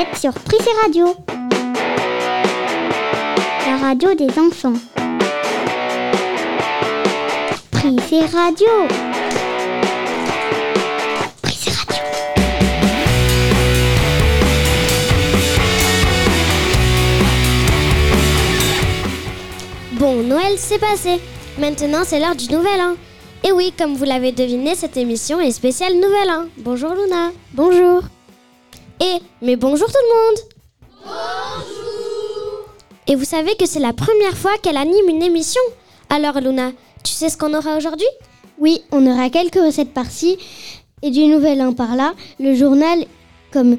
êtes sur Prissé Radio, la radio des enfants. Prissé Radio. Prissé Radio. Bon, Noël c'est passé. Maintenant, c'est l'heure du Nouvel An. Et oui, comme vous l'avez deviné, cette émission est spéciale Nouvel An. Bonjour Luna. Bonjour. Et, mais bonjour tout le monde. Bonjour. Et vous savez que c'est la première fois qu'elle anime une émission. Alors Luna, tu sais ce qu'on aura aujourd'hui? Oui, on aura quelques recettes par-ci et du Nouvel An par-là. Le journal, comme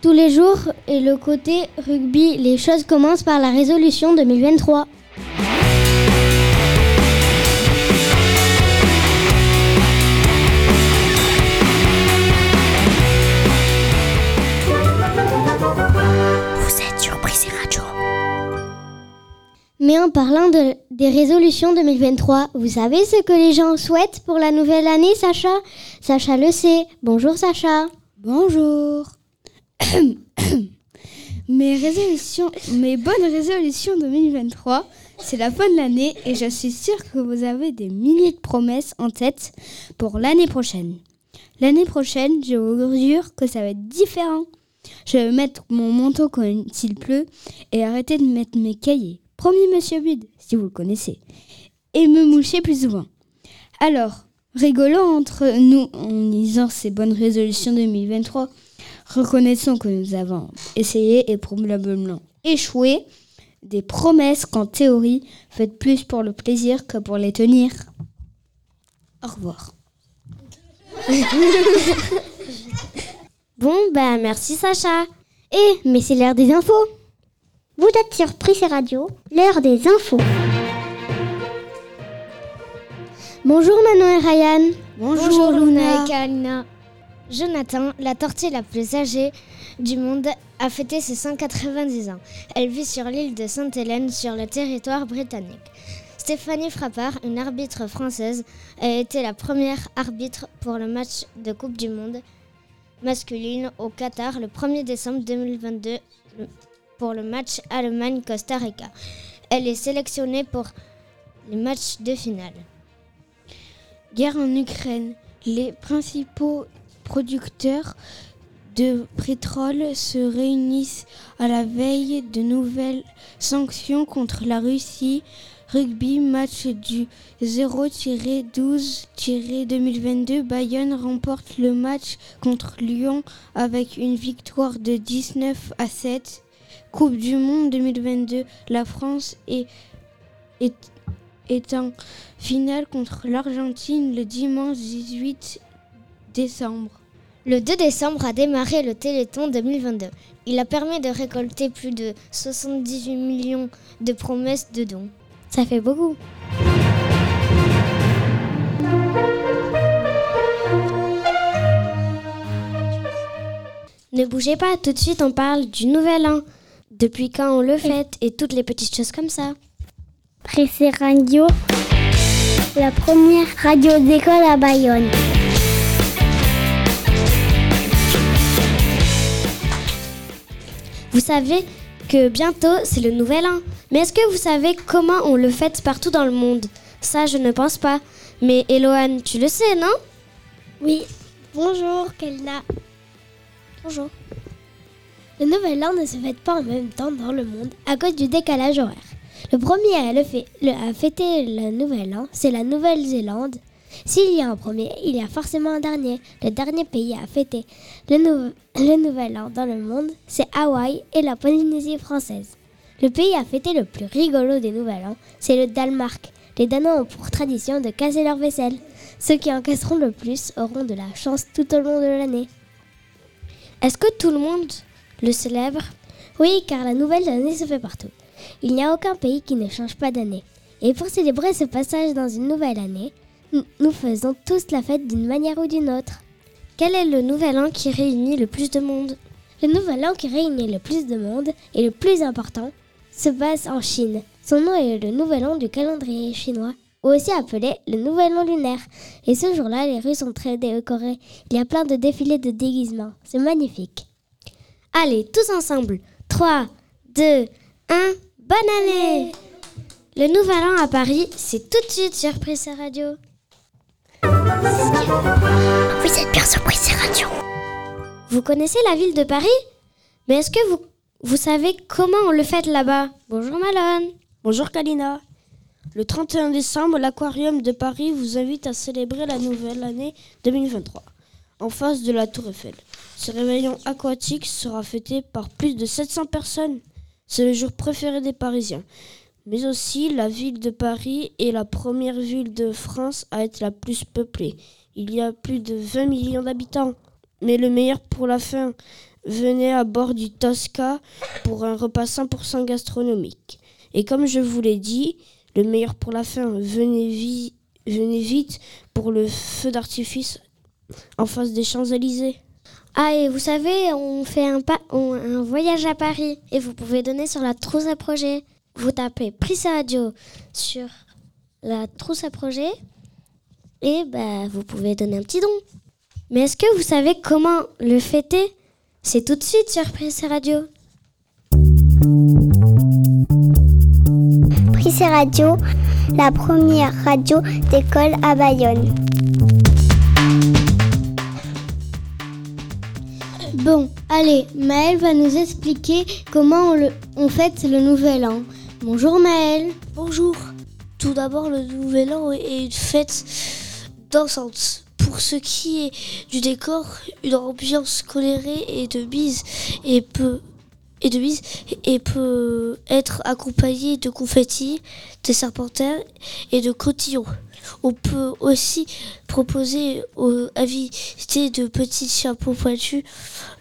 tous les jours, et le côté rugby. Les choses commencent par la résolution 2023. Mais en parlant de- des résolutions 2023, vous savez ce que les gens souhaitent pour la nouvelle année, Sacha? Sacha le sait. Bonjour Sacha. Bonjour. mes résolutions, mes bonnes résolutions 2023, c'est la fin de l'année et je suis sûre que vous avez des milliers de promesses en tête pour l'année prochaine. L'année prochaine, je vous jure que ça va être différent. Je vais mettre mon manteau quand il pleut et arrêter de mettre mes cahiers. Promis, monsieur Bud, si vous le connaissez. Et me moucher plus souvent. Alors, rigolons entre nous en lisant ces bonnes résolutions 2023. Reconnaissons que nous avons essayé et probablement échoué. Des promesses qu'en théorie, faites plus pour le plaisir que pour les tenir. Au revoir. Bon, ben merci Sacha. Eh, mais c'est l'heure des infos. Vous êtes sur Prissé Radio, l'heure des infos. Bonjour Manon et Ryan. Bonjour, Luna. et Kalina. Jonathan, la tortue la plus âgée du monde, a fêté ses 190 ans. Elle vit sur l'île de Sainte-Hélène, sur le territoire britannique. Stéphanie Frappard, une arbitre française, a été la première arbitre pour le match de Coupe du Monde masculine au Qatar le 1er décembre 2022 le- pour le match Allemagne-Costa Rica. Elle est sélectionnée pour les matchs de finale. Guerre en Ukraine. Les principaux producteurs de pétrole se réunissent à la veille de nouvelles sanctions contre la Russie. Rugby, match du 0-12-2022. Bayonne remporte le match contre Lyon avec une victoire de 19 à 7. Coupe du Monde 2022. La France est, est, est en finale contre l'Argentine le dimanche 18 décembre. Le 2 décembre a démarré le Téléthon 2022. Il a permis de récolter plus de 78 millions de promesses de dons. Ça fait beaucoup. Ne bougez pas, tout de suite on parle du nouvel an. Depuis quand on le fête et toutes les petites choses comme ça. Prissé Radio, la première radio d'école à Bayonne. Vous savez que bientôt c'est le nouvel an. Mais est-ce que vous savez comment on le fête partout dans le monde? Ça, je ne pense pas. Mais Eloane, tu le sais, non? Oui. Bonjour Kelna. Bonjour. Le Nouvel An ne se fête pas en même temps dans le monde à cause du décalage horaire. Le premier à, le à fêter le Nouvel An, c'est la Nouvelle-Zélande. S'il y a un premier, il y a forcément un dernier. Le dernier pays à fêter le, le Nouvel An dans le monde, c'est Hawaï et la Polynésie française. Le pays à fêter le plus rigolo des Nouvel An, c'est le Danemark. Les Danois ont pour tradition de casser leur vaisselle. Ceux qui encaisseront le plus auront de la chance tout au long de l'année. Est-ce que tout le monde le célèbre Oui, car la nouvelle année se fait partout. Il n'y a aucun pays qui ne change pas d'année. Et pour célébrer ce passage dans une nouvelle année, nous- faisons tous la fête d'une manière ou d'une autre. Quel est le nouvel an qui réunit le plus de monde? Le nouvel an qui réunit le plus de monde et le plus important se passe en Chine. Son nom est le nouvel an du calendrier chinois, ou aussi appelé le nouvel an lunaire. Et ce jour-là, les rues sont très décorées. Il y a plein de défilés de déguisements. C'est magnifique. Allez, tous ensemble. 3, 2, 1, bonne année Le Nouvel An à Paris, c'est tout de suite sur Prissé Radio. Vous êtes bien sur Prissé Radio. Vous connaissez la ville de Paris? Mais est-ce que vous, vous savez comment on le fait là-bas? Bonjour Malone. Bonjour Kalina. Le 31 décembre, l'Aquarium de Paris vous invite à célébrer la nouvelle année 2023 en face de la Tour Eiffel. Ce réveillon aquatique sera fêté par plus de 700 personnes. C'est le jour préféré des Parisiens. Mais aussi, la ville de Paris est la première ville de France à être la plus peuplée. Il y a plus de 20 millions d'habitants. Mais le meilleur pour la fin, venez à bord du Tosca pour un repas 100% gastronomique. Et comme je vous l'ai dit, le meilleur pour la fin, venez, venez vite pour le feu d'artifice en face des Champs-Élysées. Ah, et vous savez, on fait un, pa- on- un voyage à Paris et vous pouvez donner sur la trousse à projet. Vous tapez Prissé Radio sur la trousse à projet et bah, vous pouvez donner un petit don. Mais est-ce que vous savez comment le fêter? C'est tout de suite sur Prissé Radio. Prissé Radio, la première radio d'école à Bayonne. Bon, allez, Maëlle va nous expliquer comment on, le, fête le nouvel an. Bonjour Maëlle. Bonjour. Tout d'abord, le Nouvel An est une fête dansante. Pour ce qui est du décor, une ambiance colérée et de bise et peut et de bise et peut être accompagnée de confettis, de serpentins et de cotillons. On peut aussi proposer aux invités de petits chapeaux pointus.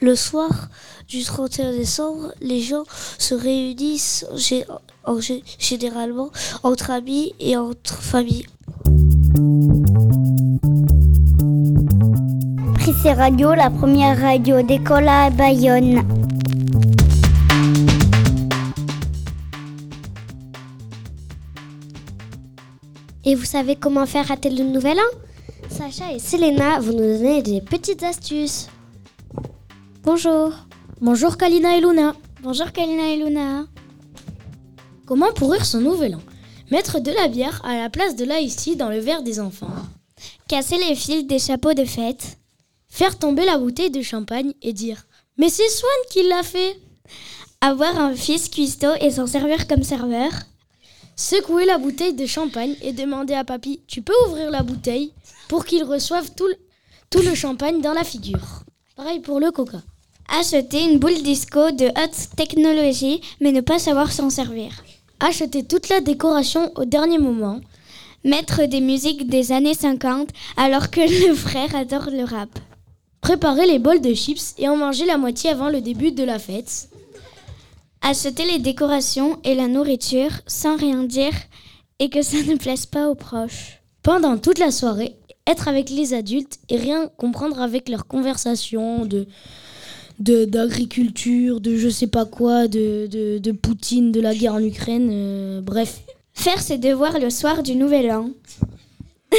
Le soir du 31 décembre, les gens se réunissent gé- en gé- généralement entre amis et entre familles. Prissé Radio, la première radio d'école à Bayonne. Et vous savez comment faire rater le nouvel an? Sacha et Selena vont nous donner des petites astuces. Bonjour. Bonjour Kalina et Luna. Bonjour Kalina et Luna. Comment pourrir son nouvel an? Mettre de la bière à la place de l'ice dans le verre des enfants. Casser les fils des chapeaux de fête. Faire tomber la bouteille de champagne et dire Mais c'est Swan qui l'a fait Avoir un fils cuistot et s'en servir comme serveur. Secouer la bouteille de champagne et demander à papy Tu peux ouvrir la bouteille pour qu'il reçoive tout le, tout le champagne dans la figure. Pareil pour le coca. Acheter une boule disco de haute technologie mais ne pas savoir s'en servir. Acheter toute la décoration au dernier moment. Mettre des musiques des années 50 alors que le frère adore le rap. Préparer les bols de chips et en manger la moitié avant le début de la fête. Acheter les décorations et la nourriture sans rien dire et que ça ne plaise pas aux proches. Pendant toute la soirée, être avec les adultes et rien comprendre avec leurs conversations de d'agriculture, de, je sais pas quoi, de, de, de Poutine, de la guerre en Ukraine, euh, bref. Faire ses devoirs le soir du Nouvel An.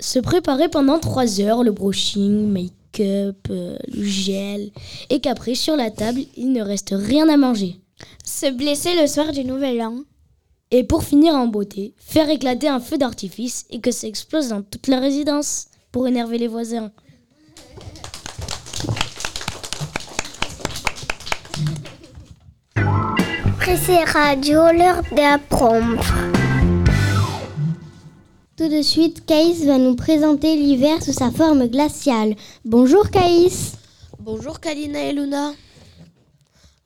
Se préparer pendant trois heures, le brushing, make-up, euh, le gel, et qu'après, sur la table, il ne reste rien à manger. Se blesser le soir du Nouvel An. Et pour finir en beauté, faire éclater un feu d'artifice et que ça explose dans toute la résidence pour énerver les voisins. Prissé Radio, l'heure d'apprendre. Tout de suite, Caïs va nous présenter l'hiver sous sa forme glaciale. Bonjour Caïs. Bonjour Kalina et Luna.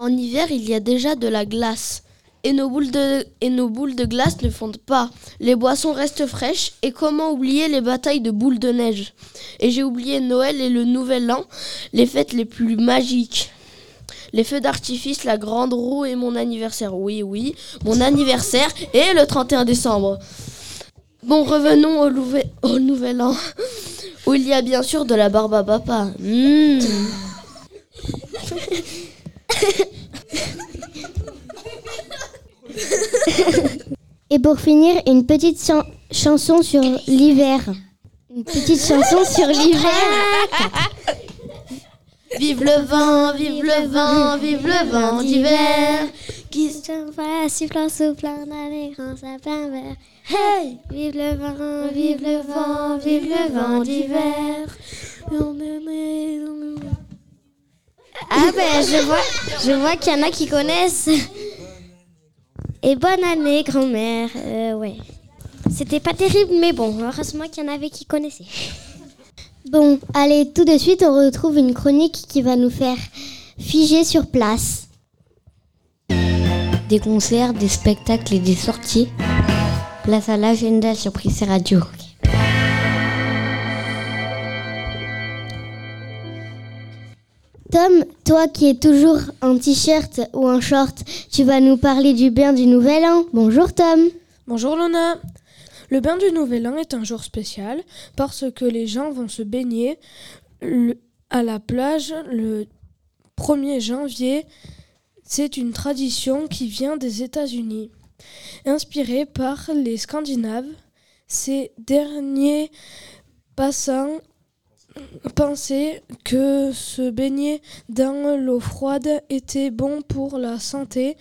En hiver, il y a déjà de la glace. Et nos, boules de, et glace ne fondent pas. Les boissons restent fraîches. Et comment oublier les batailles de boules de neige? Et j'ai oublié Noël et le Nouvel An, les fêtes les plus magiques. Les feux d'artifice, la grande roue et mon anniversaire. Oui, oui, mon anniversaire est le 31 décembre. Bon, revenons au, Nouvel An, où il y a bien sûr de la barbe à papa. Mmh. Et pour finir, une petite chan- chanson sur l'hiver. Une petite chanson sur l'hiver. Vive le vent, vive le vent, vive le vent d'hiver. Qui se va sifflant, soufflant dans les grands sapins verts. Hey! Vive le vent, vive le vent, vive le vent d'hiver. Ah ben je vois, je vois qu'il y en a qui connaissent. Et bonne année grand-mère. Euh, ouais. C'était pas terrible mais bon, heureusement qu'il y en avait qui connaissaient. Bon, allez, tout de suite on retrouve une chronique qui va nous faire figer sur place. Des concerts, des spectacles et des sorties. Place à l'agenda sur Prissé Radio. Tom, toi qui es toujours en t-shirt ou en short, tu vas nous parler du bien du Nouvel An. Bonjour Tom. Bonjour Lona. Le bain du Nouvel An est un jour spécial parce que les gens vont se baigner à la plage le 1er janvier. C'est une tradition qui vient des États-Unis. Inspirée par les Scandinaves, ces derniers passants pensaient que se baigner dans l'eau froide était bon pour la santé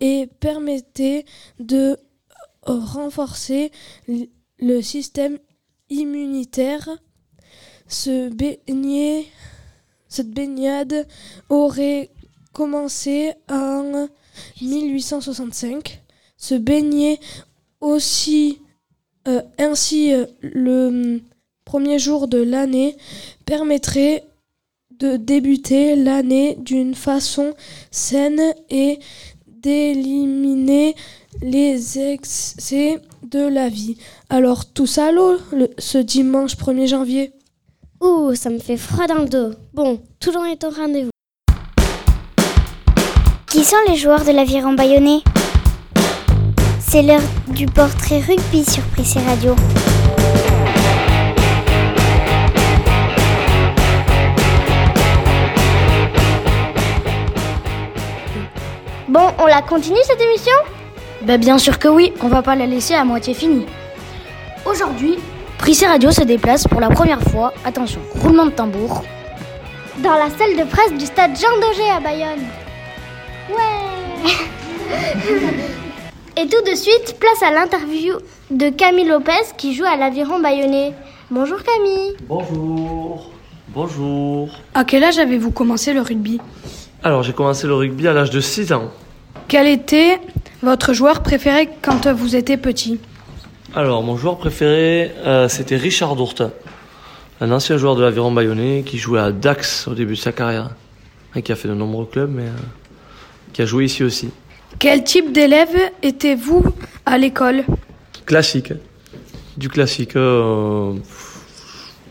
et permettait de renforcer le système immunitaire. Se baigner, cette baignade aurait commencé en 1865. Se baigner aussi euh, ainsi euh, le premier jour de l'année permettrait de débuter l'année d'une façon saine et d'éliminer les excès de la vie. Alors tous à l'eau le- ce dimanche 1er janvier? Ouh, ça me fait froid dans le dos. Bon, tout le monde est au rendez-vous. Qui sont les joueurs de l'aviron bayonnais? C'est l'heure du portrait rugby sur Prissé Radio. Bon, on la continue cette émission? Ben bien sûr que oui, on va pas la laisser à moitié finie. Aujourd'hui, Prissé Radio se déplace pour la première fois, attention, roulement de tambour, Dans la salle de presse du stade Jean Daugé à Bayonne. Ouais Et tout de suite, place à l'interview de Camille Lopez qui joue à l'aviron bayonnais. Bonjour Camille. Bonjour. Bonjour. À quel âge avez-vous commencé le rugby? Alors, j'ai commencé le rugby à l'âge de 6 ans. Quel était votre joueur préféré quand vous étiez petit? Alors, mon joueur préféré, euh, c'était Richard Dourte, un ancien joueur de l'Aviron Bayonnais qui jouait à Dax au début de sa carrière. Et qui a fait de nombreux clubs, mais euh, qui a joué ici aussi. Quel type d'élève étiez-vous à l'école? Classique. Du classique. euh,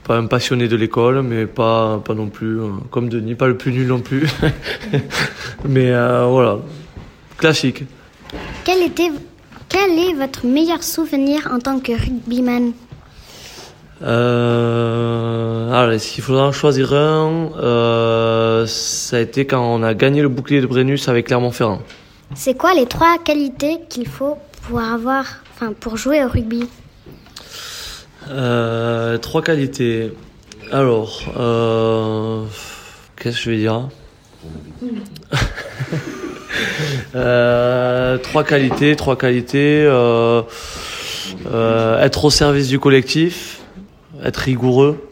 pas un passionné de l'école, mais pas, pas non plus, comme Denis, pas le plus nul non plus. mais voilà, classique. Quel, était, quel est votre meilleur souvenir en tant que rugbyman? Euh, alors, s'il faudra en choisir un, euh, ça a été quand on a gagné le bouclier de Brennus avec Clermont-Ferrand. C'est quoi les trois qualités qu'il faut pour avoir, enfin pour jouer au rugby? Euh, trois qualités. Alors, euh, qu'est-ce que je vais dire? Euh, Trois qualités, trois qualités. euh, euh, être au service du collectif, être rigoureux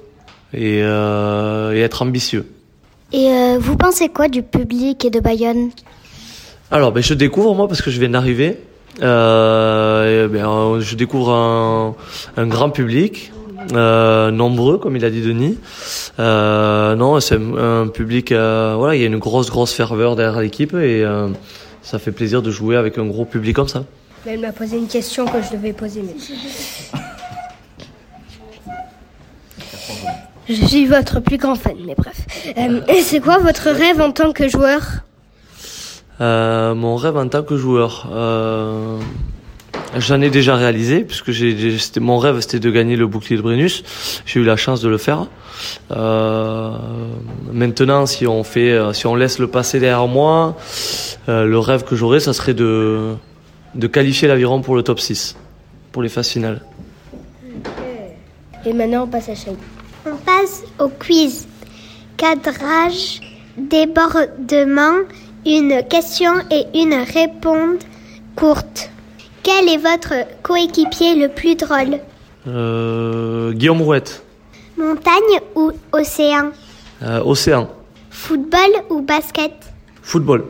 et, et être ambitieux. Et vous pensez quoi du public et de Bayonne? Alors, ben, je découvre moi parce que je viens d'arriver. Ben, je découvre un, un grand public, euh, nombreux comme il a dit Denis. Euh, non, c'est un, public. euh, voilà, il y a une grosse grosse ferveur derrière l'équipe et ça fait plaisir de jouer avec un gros public comme ça. Elle m'a posé une question que je devais poser. Mais... Je suis votre plus grand fan, mais bref. Et c'est quoi votre rêve en tant que joueur? Mon rêve en tant que joueur, j'en ai déjà réalisé puisque j'ai, c'était mon rêve, c'était de gagner le bouclier de Brennus. J'ai eu la chance de le faire. Euh, maintenant, si on fait, euh, si on laisse le passé derrière moi, euh, le rêve que j'aurais, ça serait de de qualifier l'aviron pour le top 6, pour les phases finales. Et maintenant, on passe à Shane. On passe au quiz. Cadrage débordement, une question et une réponse courte. Quel est votre coéquipier le plus drôle Euh, Guillaume Rouette. Montagne ou océan Euh, Océan. Football ou basket Football.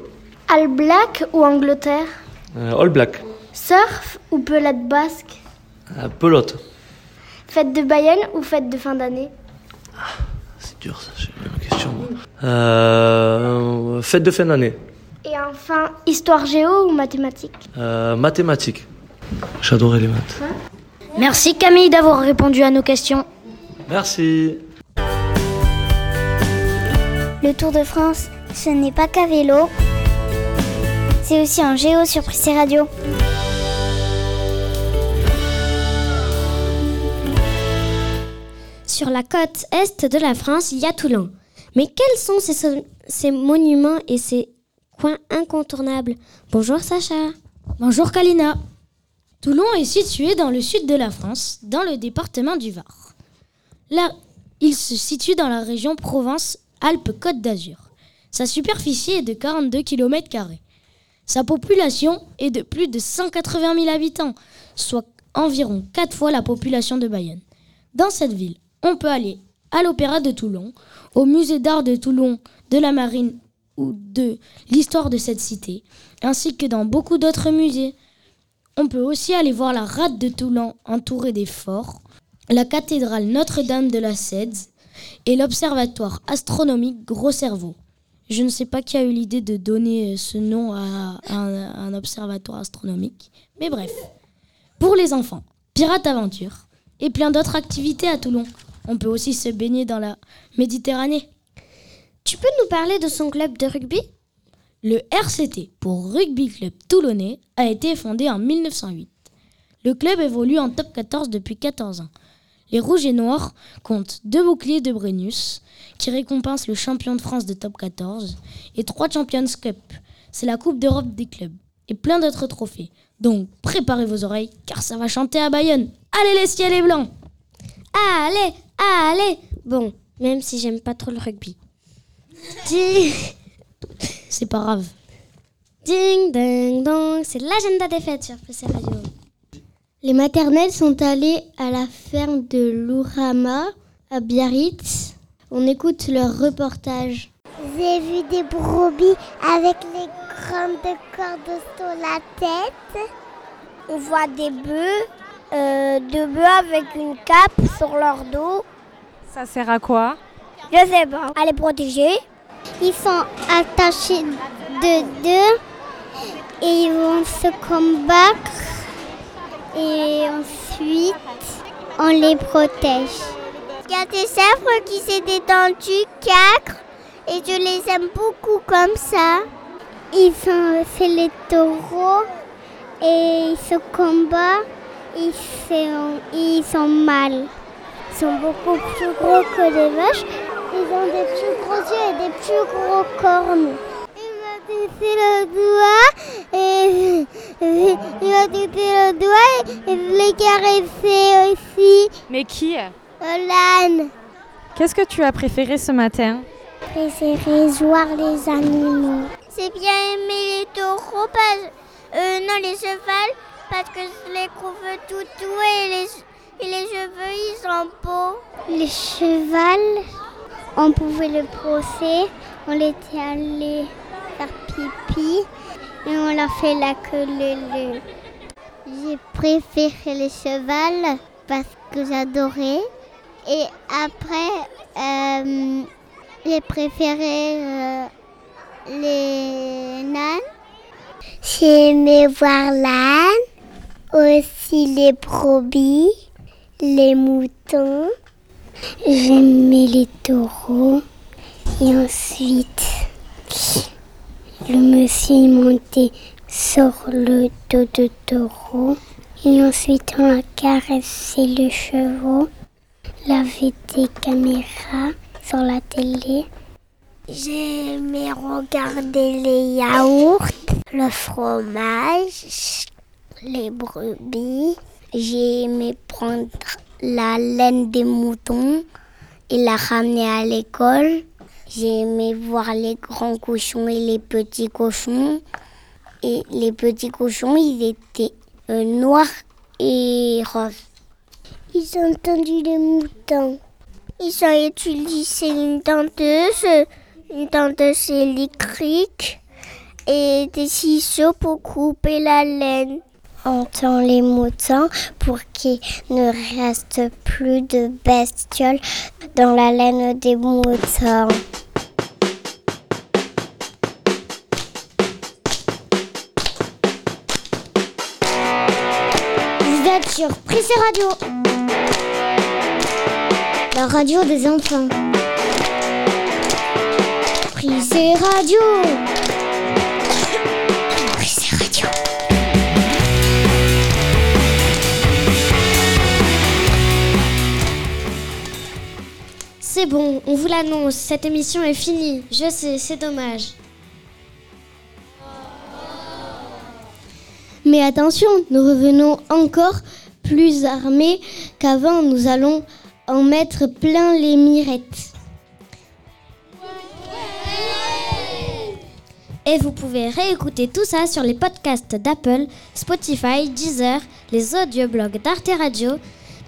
All Black ou Angleterre Euh, All Black. Surf ou pelade basque pelote. Fête de Bayonne ou fête de fin d'année C'est dur ça, j'ai la question. moi. Fête de fin d'année. Et enfin, histoire géo ou mathématiques? Euh, mathématiques. J'adorais les maths. Merci Camille d'avoir répondu à nos questions. Merci. Le Tour de France, ce n'est pas qu'à vélo. C'est aussi en géo sur Prissé Radio. Sur la côte est de la France, il y a Toulon. Mais quels sont ces, ces monuments et ces coins incontournables Bonjour Sacha. Bonjour Kalina. Toulon est situé dans le sud de la France, dans le département du Var. Là, il se situe dans la région Provence-Alpes-Côte d'Azur. Sa superficie est de 42 km. Sa population est de plus de 180 000 habitants, soit environ 4 fois la population de Bayonne. Dans cette ville, on peut aller à l'Opéra de Toulon, au musée d'art de Toulon, de la Marine de l'histoire de cette cité, ainsi que dans beaucoup d'autres musées. On peut aussi aller voir la rade de Toulon entourée des forts, la cathédrale Notre-Dame de la Cèdre et l'observatoire astronomique Gros Cerveau. Je ne sais pas qui a eu l'idée de donner euh, ce nom à un, à un observatoire astronomique, mais bref. Pour les enfants, Pirate Aventure et plein d'autres activités à Toulon. On peut aussi se baigner dans la Méditerranée. Tu peux nous parler de son club de rugby? Le RCT, pour Rugby Club Toulonnais, a été fondé en 1908. Le club évolue en top 14 depuis 14 ans. Les Rouges et Noirs comptent deux boucliers de Brennus, qui récompensent le champion de France de top 14, et trois Champions Cup, c'est la Coupe d'Europe des clubs, et plein d'autres trophées. Donc préparez vos oreilles, car ça va chanter à Bayonne. Allez les ciels et blancs Allez, allez Bon, même si j'aime pas trop le rugby. Ding, C'est pas grave. ding, ding, dong, c'est l'agenda des fêtes sur PC Radio. Les maternelles sont allées à la ferme de Lourama, à Biarritz. On écoute leur reportage. J'ai vu des brebis avec les grandes cordes sur la tête. On voit des bœufs, euh, deux bœufs avec une cape sur leur dos. Ça sert à quoi? Je sais pas. À les protéger. Ils sont attachés de deux et ils vont se combattre. Et ensuite, on les protège. Il y a des zèbres qui s'est détendu quatre et je les aime beaucoup comme ça. Ils sont, c'est les taureaux et ils se combattent. Ils sont, ils sont mal. Ils sont beaucoup plus gros que les vaches. Ils ont des plus gros yeux et des plus gros cornes. Il m'a touché le doigt et il m'a touché le doigt et je l'ai caressé aussi. Mais qui Olan, Qu'est-ce que tu as préféré ce matin? Préféré voir les animaux. J'ai bien aimé les taureaux, parce, euh, non les chevals, parce que je les trouve tout doux et les, et les cheveux ils sont beaux. Les chevals, on pouvait le brosser, on était allé faire pipi et on l'a fait la queue leu. J'ai préféré les chevals parce que j'adorais. Et après, euh, j'ai préféré euh, les nains. J'ai aimé voir l'âne, aussi les brebis, les moutons. J'aimais les taureaux. Et ensuite, je me suis montée sur le dos de taureau. Et ensuite, on a caressé le chevaux. Il avait des caméras sur la télé. J'ai aimé regarder les yaourts, le fromage, les brebis. J'ai aimé prendre la laine des moutons et la ramener à l'école. J'ai aimé voir les grands cochons et les petits cochons. Et les petits cochons, ils étaient euh, noirs et roses. Ils ont entendu les moutons. Ils ont utilisé une tenteuse, une tenteuse électrique et des ciseaux pour couper la laine. Entend les moutons pour qu'il ne reste plus de bestioles dans la laine des moutons. Vous êtes sur Radio. La radio des enfants. Prissé Radio. C'est bon, on vous l'annonce, cette émission est finie. Je sais, c'est dommage. Mais attention, nous revenons encore plus armés qu'avant. Nous allons en mettre plein les mirettes. Et vous pouvez réécouter tout ça sur les podcasts d'Apple, Spotify, Deezer, les audioblogs d'Arte Radio.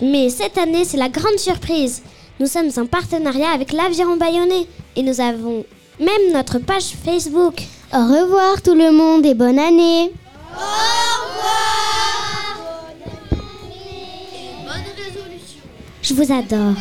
Mais cette année, c'est la grande surprise. Nous sommes en partenariat avec l'Aviron Bayonnais et nous avons même notre page Facebook. Au revoir tout le monde et bonne année. Je vous adore.